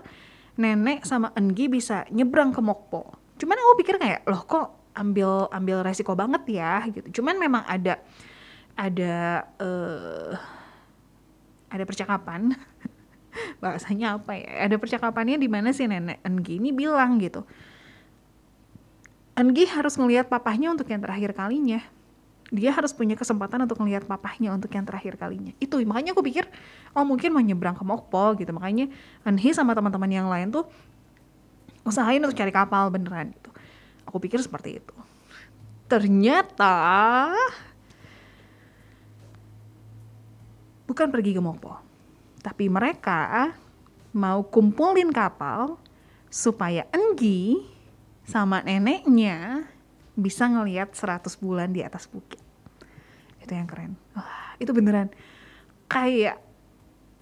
nenek sama Engi bisa nyebrang ke Mokpo. Cuman aku pikir kayak loh kok ambil ambil resiko banget ya gitu. Cuman memang ada ada uh, ada percakapan. Bahasanya apa ya? Ada percakapannya di mana si nenek Engi ini bilang gitu. Engi harus ngelihat papahnya untuk yang terakhir kalinya. Dia harus punya kesempatan untuk melihat papahnya untuk yang terakhir kalinya. Itu makanya aku pikir oh mungkin mau nyebrang ke Mokpo gitu. Makanya Anhi sama teman-teman yang lain tuh usahain untuk cari kapal beneran gitu. Aku pikir seperti itu. Ternyata bukan pergi ke Mokpo tapi mereka mau kumpulin kapal supaya Enggi sama neneknya bisa ngelihat 100 bulan di atas bukit. Itu yang keren. Wah, itu beneran kayak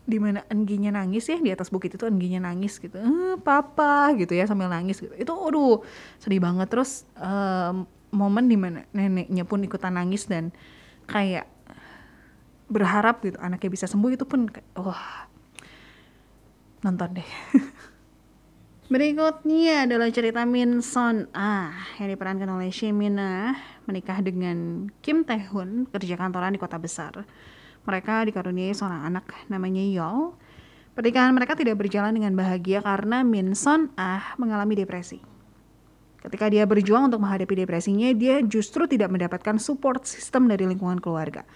di mana Engginya nangis ya di atas bukit itu Engginya nangis gitu eh, papa gitu ya sambil nangis gitu itu aduh sedih banget terus um, momen di mana neneknya pun ikutan nangis dan kayak berharap gitu anaknya bisa sembuh itu pun wah oh, nonton deh Berikutnya adalah cerita Min Son Ah yang diperankan oleh Shemina menikah dengan Kim Tae Hoon kerja kantoran di kota besar. Mereka dikaruniai seorang anak namanya Yol. Pernikahan mereka tidak berjalan dengan bahagia karena Min Son Ah mengalami depresi. Ketika dia berjuang untuk menghadapi depresinya, dia justru tidak mendapatkan support system dari lingkungan keluarga.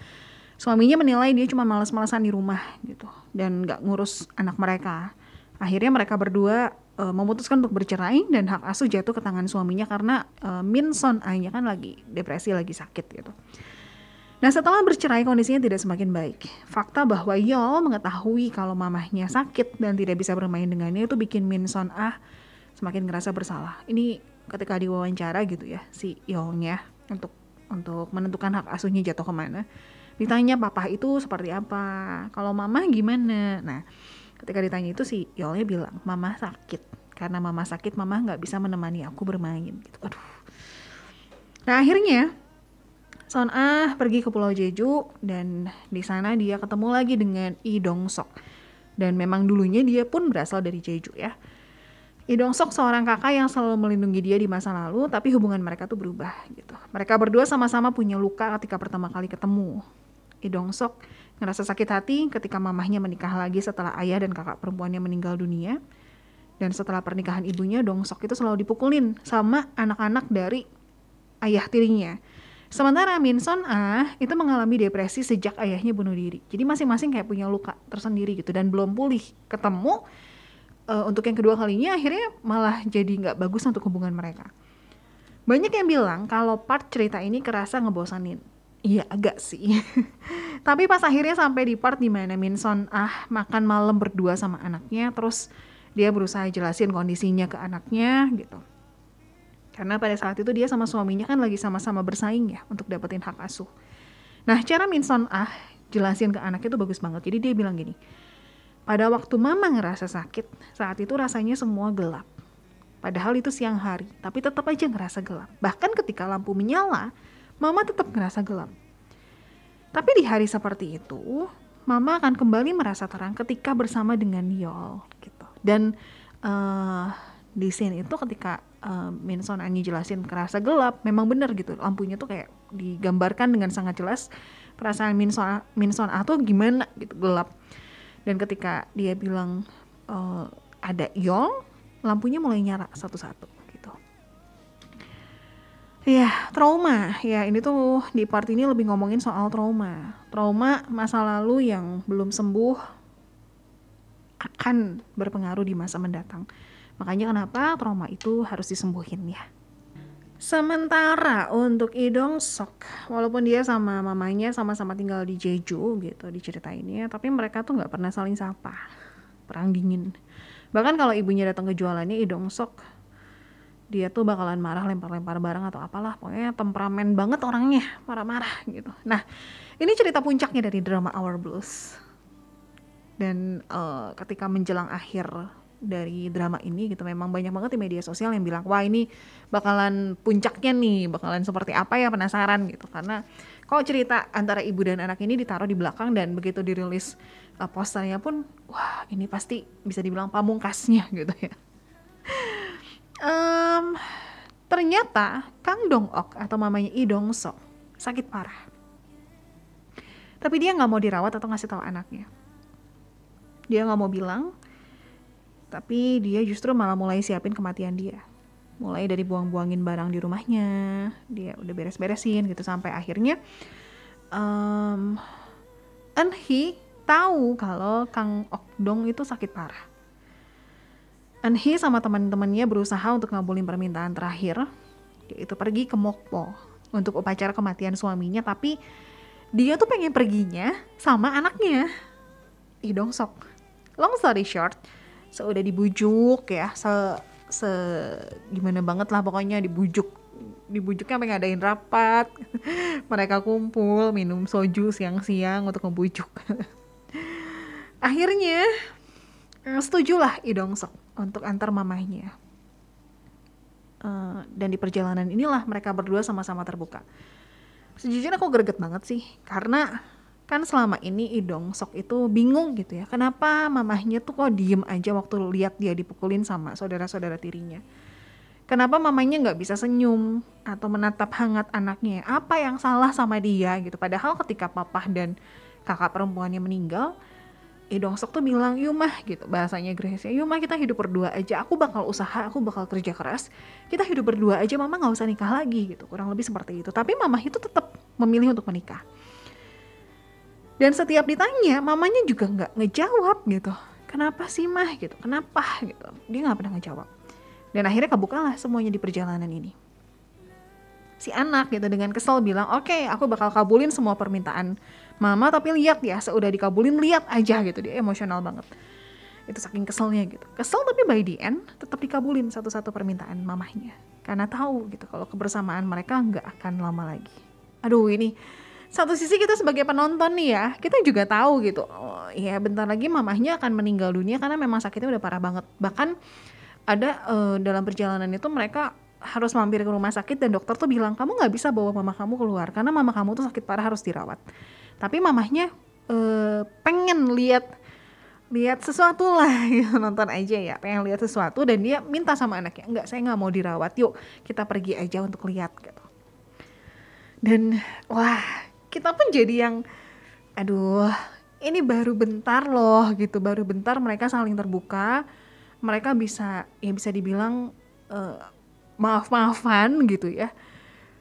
Suaminya menilai dia cuma males-malesan di rumah gitu dan nggak ngurus anak mereka. Akhirnya mereka berdua uh, memutuskan untuk bercerai dan hak asuh jatuh ke tangan suaminya karena uh, Min Son Ai-nya kan lagi depresi, lagi sakit gitu. Nah setelah bercerai kondisinya tidak semakin baik. Fakta bahwa Yol mengetahui kalau mamahnya sakit dan tidak bisa bermain dengannya itu bikin Min Son Ah semakin ngerasa bersalah. Ini ketika diwawancara gitu ya si Yolnya untuk untuk menentukan hak asuhnya jatuh ke mana. Ditanya papa itu seperti apa, kalau mama gimana. Nah ketika ditanya itu si Yolnya bilang mama sakit karena mama sakit mama nggak bisa menemani aku bermain gitu. Aduh. Nah akhirnya Son Ah pergi ke Pulau Jeju dan di sana dia ketemu lagi dengan I Dong Sok. Dan memang dulunya dia pun berasal dari Jeju ya. I Dong Sok seorang kakak yang selalu melindungi dia di masa lalu, tapi hubungan mereka tuh berubah gitu. Mereka berdua sama-sama punya luka ketika pertama kali ketemu. I Dong Sok ngerasa sakit hati ketika mamahnya menikah lagi setelah ayah dan kakak perempuannya meninggal dunia. Dan setelah pernikahan ibunya, Dong Sok itu selalu dipukulin sama anak-anak dari ayah tirinya Sementara Minson ah itu mengalami depresi sejak ayahnya bunuh diri. Jadi masing-masing kayak punya luka tersendiri gitu dan belum pulih. Ketemu uh, untuk yang kedua kalinya akhirnya malah jadi nggak bagus untuk hubungan mereka. Banyak yang bilang kalau part cerita ini kerasa ngebosanin. Iya agak sih. Tapi pas akhirnya sampai di part di mana Minson ah makan malam berdua sama anaknya, terus dia berusaha jelasin kondisinya ke anaknya gitu karena pada saat itu dia sama suaminya kan lagi sama-sama bersaing ya untuk dapetin hak asuh. Nah, cara Minson ah jelasin ke anaknya itu bagus banget. Jadi dia bilang gini, pada waktu mama ngerasa sakit, saat itu rasanya semua gelap. Padahal itu siang hari, tapi tetap aja ngerasa gelap. Bahkan ketika lampu menyala, mama tetap ngerasa gelap. Tapi di hari seperti itu, mama akan kembali merasa terang ketika bersama dengan Yol gitu. Dan uh, di scene itu ketika uh, Minson Anyi jelasin kerasa gelap memang benar gitu lampunya tuh kayak digambarkan dengan sangat jelas perasaan Minson Minson A gimana gitu gelap dan ketika dia bilang uh, ada Yong lampunya mulai nyala satu-satu gitu ya trauma ya ini tuh di part ini lebih ngomongin soal trauma trauma masa lalu yang belum sembuh akan berpengaruh di masa mendatang Makanya kenapa trauma itu harus disembuhin ya. Sementara untuk Idong Sok, walaupun dia sama mamanya sama-sama tinggal di Jeju gitu di cerita ini, tapi mereka tuh nggak pernah saling sapa. Perang dingin. Bahkan kalau ibunya datang ke jualannya Idong Sok, dia tuh bakalan marah lempar-lempar barang atau apalah. Pokoknya temperamen banget orangnya, marah-marah gitu. Nah, ini cerita puncaknya dari drama Our Blues. Dan uh, ketika menjelang akhir dari drama ini gitu memang banyak banget di media sosial yang bilang wah ini bakalan puncaknya nih bakalan seperti apa ya penasaran gitu karena kalau cerita antara ibu dan anak ini ditaruh di belakang dan begitu dirilis uh, posternya pun wah ini pasti bisa dibilang pamungkasnya gitu ya um, ternyata Kang Dong Ok atau mamanya Lee Dong Sok sakit parah tapi dia nggak mau dirawat atau ngasih tahu anaknya dia nggak mau bilang tapi dia justru malah mulai siapin kematian dia. Mulai dari buang-buangin barang di rumahnya, dia udah beres-beresin gitu sampai akhirnya um, Enhi tahu kalau Kang Okdong itu sakit parah. Enhi sama teman-temannya berusaha untuk ngabulin permintaan terakhir, yaitu pergi ke Mokpo untuk upacara kematian suaminya, tapi dia tuh pengen perginya sama anaknya, Idong Sok. Long story short, seudah dibujuk ya se se gimana banget lah pokoknya. Dibujuk dibujuknya sampai ngadain rapat. Mereka kumpul minum soju siang-siang untuk ngebujuk. Akhirnya eh, setujulah Idong Sok untuk antar mamahnya. Uh, dan di perjalanan inilah mereka berdua sama-sama terbuka. Sejujurnya aku greget banget sih karena kan selama ini Idong Sok itu bingung gitu ya kenapa mamahnya tuh kok diem aja waktu lihat dia dipukulin sama saudara-saudara tirinya? Kenapa mamanya nggak bisa senyum atau menatap hangat anaknya apa yang salah sama dia gitu? Padahal ketika papa dan kakak perempuannya meninggal Idong Sok tuh bilang Yumah gitu. Bahasanya Grace ya Yumah kita hidup berdua aja. Aku bakal usaha aku bakal kerja keras. Kita hidup berdua aja mama nggak usah nikah lagi gitu. Kurang lebih seperti itu. Tapi mamah itu tetap memilih untuk menikah. Dan setiap ditanya mamanya juga nggak ngejawab gitu. Kenapa sih mah? gitu. Kenapa? gitu. Dia nggak pernah ngejawab. Dan akhirnya kebukalah semuanya di perjalanan ini. Si anak gitu dengan kesel bilang oke okay, aku bakal kabulin semua permintaan mama tapi lihat ya seudah dikabulin lihat aja gitu dia emosional banget. Itu saking keselnya gitu. Kesel tapi by the end tetap dikabulin satu-satu permintaan mamahnya. Karena tahu gitu kalau kebersamaan mereka nggak akan lama lagi. Aduh ini satu sisi kita sebagai penonton nih ya kita juga tahu gitu. Oh, ya bentar lagi mamahnya akan meninggal dunia karena memang sakitnya udah parah banget. Bahkan ada uh, dalam perjalanan itu mereka harus mampir ke rumah sakit dan dokter tuh bilang kamu nggak bisa bawa mama kamu keluar karena mama kamu tuh sakit parah harus dirawat tapi mamahnya uh, pengen lihat lihat sesuatu lah gitu, nonton aja ya pengen lihat sesuatu dan dia minta sama anaknya enggak saya nggak mau dirawat yuk kita pergi aja untuk lihat gitu. Dan wah kita pun jadi yang aduh ini baru bentar loh gitu. Baru bentar mereka saling terbuka mereka bisa ya bisa dibilang uh, maaf-maafan gitu ya.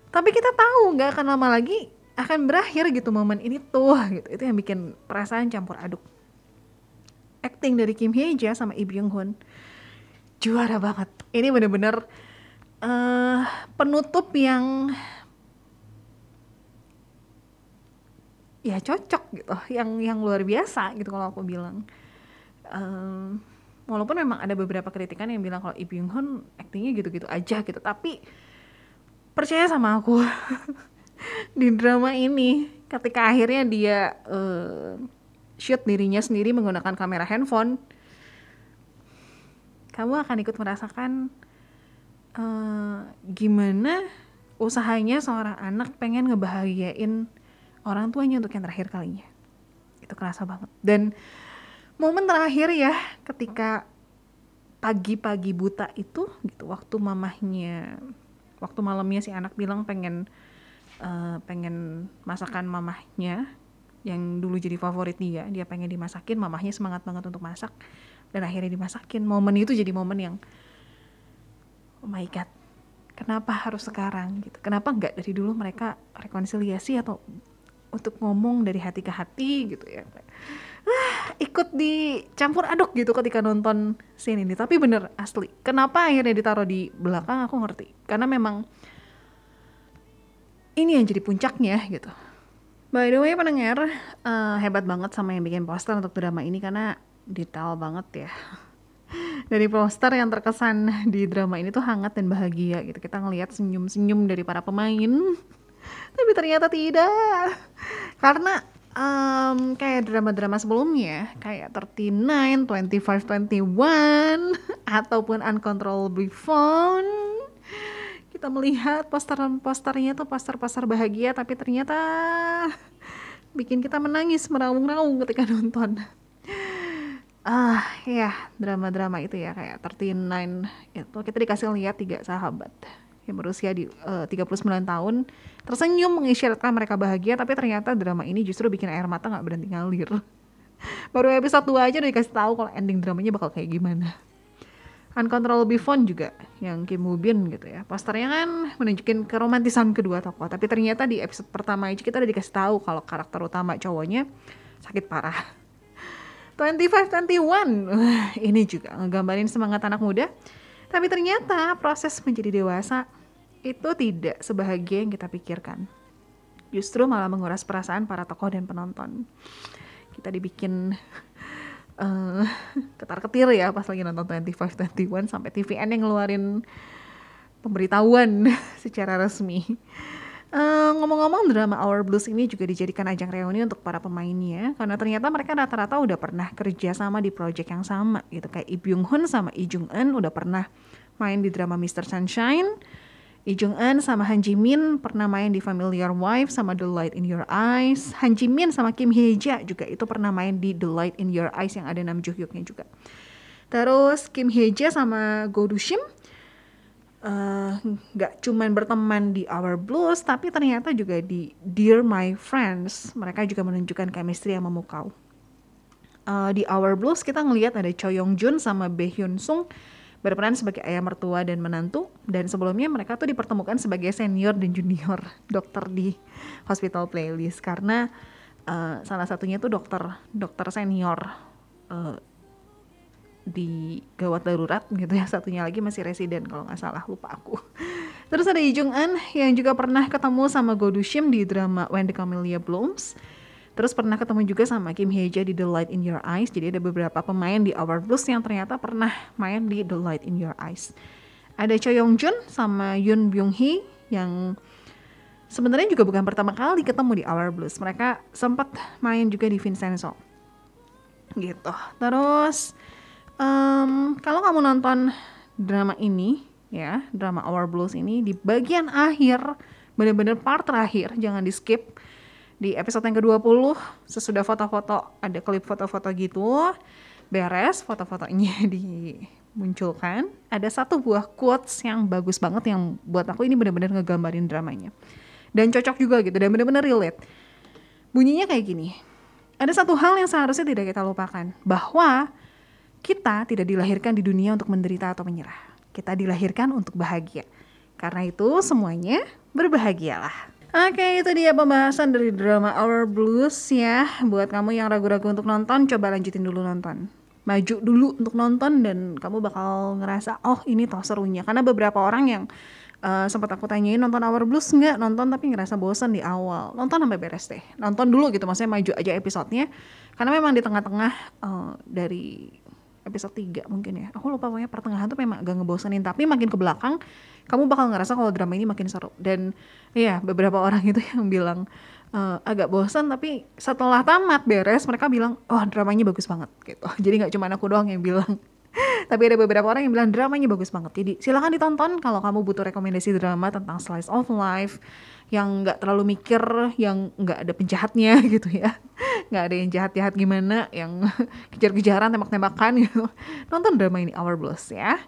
Tapi kita tahu nggak akan lama lagi akan berakhir gitu momen ini tuh gitu. Itu yang bikin perasaan campur aduk. Acting dari Kim Hye Ja sama Lee Byung Hun juara banget. Ini bener-bener uh, penutup yang ya cocok gitu yang yang luar biasa gitu kalau aku bilang. Um, walaupun memang ada beberapa kritikan yang bilang kalau Lee Byung Hun aktingnya gitu-gitu aja gitu tapi percaya sama aku di drama ini. Ketika akhirnya dia uh, shoot dirinya sendiri menggunakan kamera handphone kamu akan ikut merasakan uh, gimana usahanya seorang anak pengen ngebahagiain orang tuanya untuk yang terakhir kalinya. Itu kerasa banget. Dan momen terakhir ya ketika pagi-pagi buta itu gitu waktu mamahnya waktu malamnya si anak bilang pengen uh, pengen masakan mamahnya yang dulu jadi favorit dia dia pengen dimasakin mamahnya semangat banget untuk masak. Dan akhirnya dimasakin. Momen itu jadi momen yang oh my god kenapa harus sekarang gitu? Kenapa nggak dari dulu mereka rekonsiliasi atau untuk ngomong dari hati ke hati gitu ya? Ah, ikut dicampur aduk gitu ketika nonton scene ini. Tapi bener asli. Kenapa akhirnya ditaruh di belakang aku ngerti. Karena memang ini yang jadi puncaknya gitu. By the way pendengar uh, hebat banget sama yang bikin poster untuk drama ini karena detail banget ya. Dari poster yang terkesan di drama ini tuh hangat dan bahagia gitu. Kita ngelihat senyum-senyum dari para pemain tapi ternyata tidak. Karena um, kayak drama-drama sebelumnya kayak 39, 25, 21 ataupun Uncontrollably Fun kita melihat posteran-posternya tuh poster-poster bahagia tapi ternyata bikin kita menangis meraung-raung ketika nonton. Ah ya drama-drama itu ya kayak 39 itu kita dikasih lihat tiga sahabat yang berusia di uh, 39 tahun tersenyum mengisyaratkan mereka bahagia tapi ternyata drama ini justru bikin air mata nggak berhenti ngalir. Baru episode 2 aja udah dikasih tahu kalau ending dramanya bakal kayak gimana Uncontrollable Fun juga yang Kim Woo Bin gitu ya posternya kan menunjukin keromantisan kedua tokoh tapi ternyata di episode pertama aja kita udah dikasih tahu kalau karakter utama cowoknya sakit parah 2521 ini juga ngegambarin semangat anak muda tapi ternyata proses menjadi dewasa itu tidak sebahagia yang kita pikirkan. Justru malah menguras perasaan para tokoh dan penonton. Kita dibikin uh, ketar-ketir ya pas lagi nonton 2521 sampai TVN yang ngeluarin pemberitahuan secara resmi. Uh, ngomong-ngomong drama Our Blues ini juga dijadikan ajang reuni untuk para pemainnya karena ternyata mereka rata-rata udah pernah kerja sama di project yang sama gitu kayak Lee Byung Hun sama Lee Jung Eun udah pernah main di drama Mr. Sunshine Lee Jung Eun sama Han Ji Min pernah main di Familiar Wife sama The Light in Your Eyes. Han Ji Min sama Kim Hye Ja juga itu pernah main di The Light in Your Eyes yang ada Nam Joo Hyuknya juga. Terus Kim Hye Ja sama Go Do Shim Eh, nggak uh, cuman berteman di Our Blues tapi ternyata juga di Dear My Friends. Mereka juga menunjukkan chemistry yang memukau uh, di Our Blues kita ngelihat ada Choi Yong Jun sama Bae Hyun Sung berperan sebagai ayah mertua dan menantu. Dan sebelumnya mereka tuh dipertemukan sebagai senior dan junior dokter di Hospital Playlist. Karena uh, salah satunya tuh dokter dokter senior uh, di gawat darurat gitu ya. Satunya lagi masih residen kalau nggak salah lupa aku. Terus ada Lee An yang juga pernah ketemu sama Go Do Shim di drama When the Camellia Blooms terus pernah ketemu juga sama Kim Hye Jae di The Light in Your Eyes. Jadi ada beberapa pemain di Our Blues yang ternyata pernah main di The Light in Your Eyes. Ada Choi Yong Jun sama Yoon Byung Hee yang sebenarnya juga bukan pertama kali ketemu di Our Blues. Mereka sempat main juga di Vincenzo. Gitu. Terus um, kalau kamu nonton drama ini ya drama Our Blues ini di bagian akhir bener-bener part terakhir jangan di skip di episode yang ke-20 sesudah foto-foto ada klip foto-foto gitu beres foto-fotonya dimunculkan ada satu buah quotes yang bagus banget yang buat aku ini bener-bener ngegambarin dramanya dan cocok juga gitu dan bener-bener relate bunyinya kayak gini ada satu hal yang seharusnya tidak kita lupakan bahwa kita tidak dilahirkan di dunia untuk menderita atau menyerah. Kita dilahirkan untuk bahagia. Karena itu semuanya berbahagialah. Oke, itu dia pembahasan dari drama Our Blues ya. Buat kamu yang ragu-ragu untuk nonton, coba lanjutin dulu nonton. Maju dulu untuk nonton dan kamu bakal ngerasa, oh ini toh serunya. Karena beberapa orang yang uh, sempat aku tanyain nonton Our Blues nggak nonton tapi ngerasa bosan di awal nonton sampai beres deh nonton dulu gitu maksudnya maju aja episodenya karena memang di tengah-tengah uh, dari episode 3 mungkin ya aku lupa pokoknya pertengahan tuh memang agak ngebosenin tapi makin ke belakang kamu bakal ngerasa kalau drama ini makin seru dan ya beberapa orang itu yang bilang uh, agak bosan tapi setelah tamat beres mereka bilang oh dramanya bagus banget gitu. Jadi nggak cuma aku doang yang bilang. Tapi ada beberapa orang yang bilang dramanya bagus banget. Jadi silahkan ditonton kalau kamu butuh rekomendasi drama tentang slice of life yang nggak terlalu mikir yang nggak ada penjahatnya gitu ya. Nggak ada yang jahat-jahat gimana yang kejar-kejaran tembak-tembakan gitu. Nonton drama ini Our Blues ya